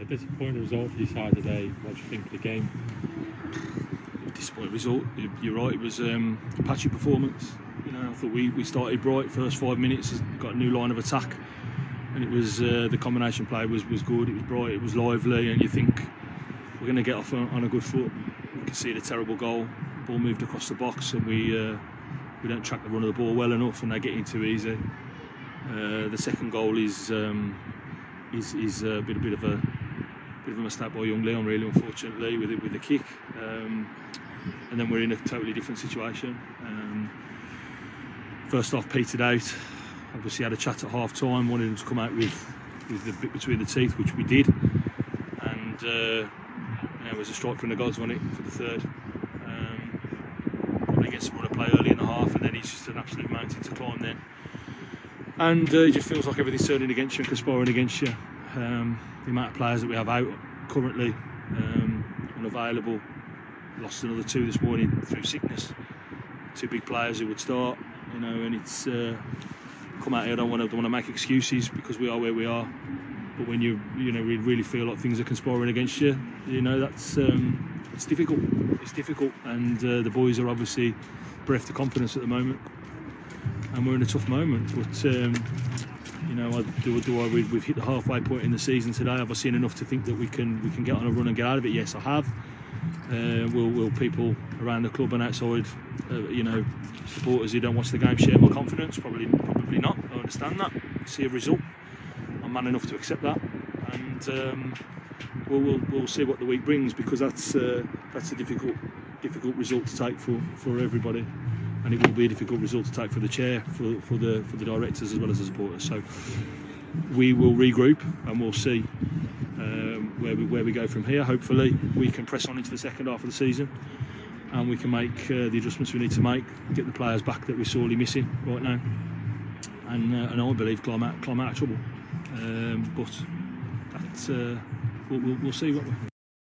A disappointing result for side today. What do you think of the game? Disappointing result. You- You're right. It was um, a patchy performance. You know, I thought we, we started bright. First five minutes, got a new line of attack, and it was uh, the combination play was, was good. It was bright. It was lively, and you think we're going to get off on, on a good foot. We can see the terrible goal. Ball moved across the box, and we uh, we don't track the run of the ball well enough, and they get in too easy. Uh, the second goal is um, is is a bit a bit of a bit of a mistake by young Leon, really, unfortunately, with it with the kick. Um, and then we're in a totally different situation. Um, first off, petered out. Obviously, had a chat at half time, wanted him to come out with with the bit between the teeth, which we did. And uh, yeah, it was a strike from the gods, wasn't it, for the third. Um, probably gets some run of play early in the half, and then he's just an absolute mountain to climb then. And uh, it just feels like everything's turning against you and conspiring against you. Um, the amount of players that we have out currently um, unavailable. Lost another two this morning through sickness. Two big players who would start, you know, and it's uh, come out here. I don't want to want to make excuses because we are where we are. But when you you know really, really feel like things are conspiring against you, you know that's um, it's difficult. It's difficult, and uh, the boys are obviously bereft of confidence at the moment, and we're in a tough moment. But um, you know, do, do I? We've, we've hit the halfway point in the season today. Have I seen enough to think that we can we can get on a run and get out of it? Yes, I have. Uh, will, will people around the club and outside, uh, you know, supporters who don't watch the game share my confidence? Probably, probably not. I understand that. See a result. I'm man enough to accept that, and um, we'll, we'll we'll see what the week brings because that's uh, that's a difficult difficult result to take for, for everybody, and it will be a difficult result to take for the chair, for, for the for the directors as well as the supporters. So we will regroup and we'll see um, where we where we go from here. Hopefully, we can press on into the second half of the season, and we can make uh, the adjustments we need to make, get the players back that we're sorely missing right now, and uh, and I believe climb out climb out of trouble. Um, but that uh, we'll, we'll, we'll see what. We,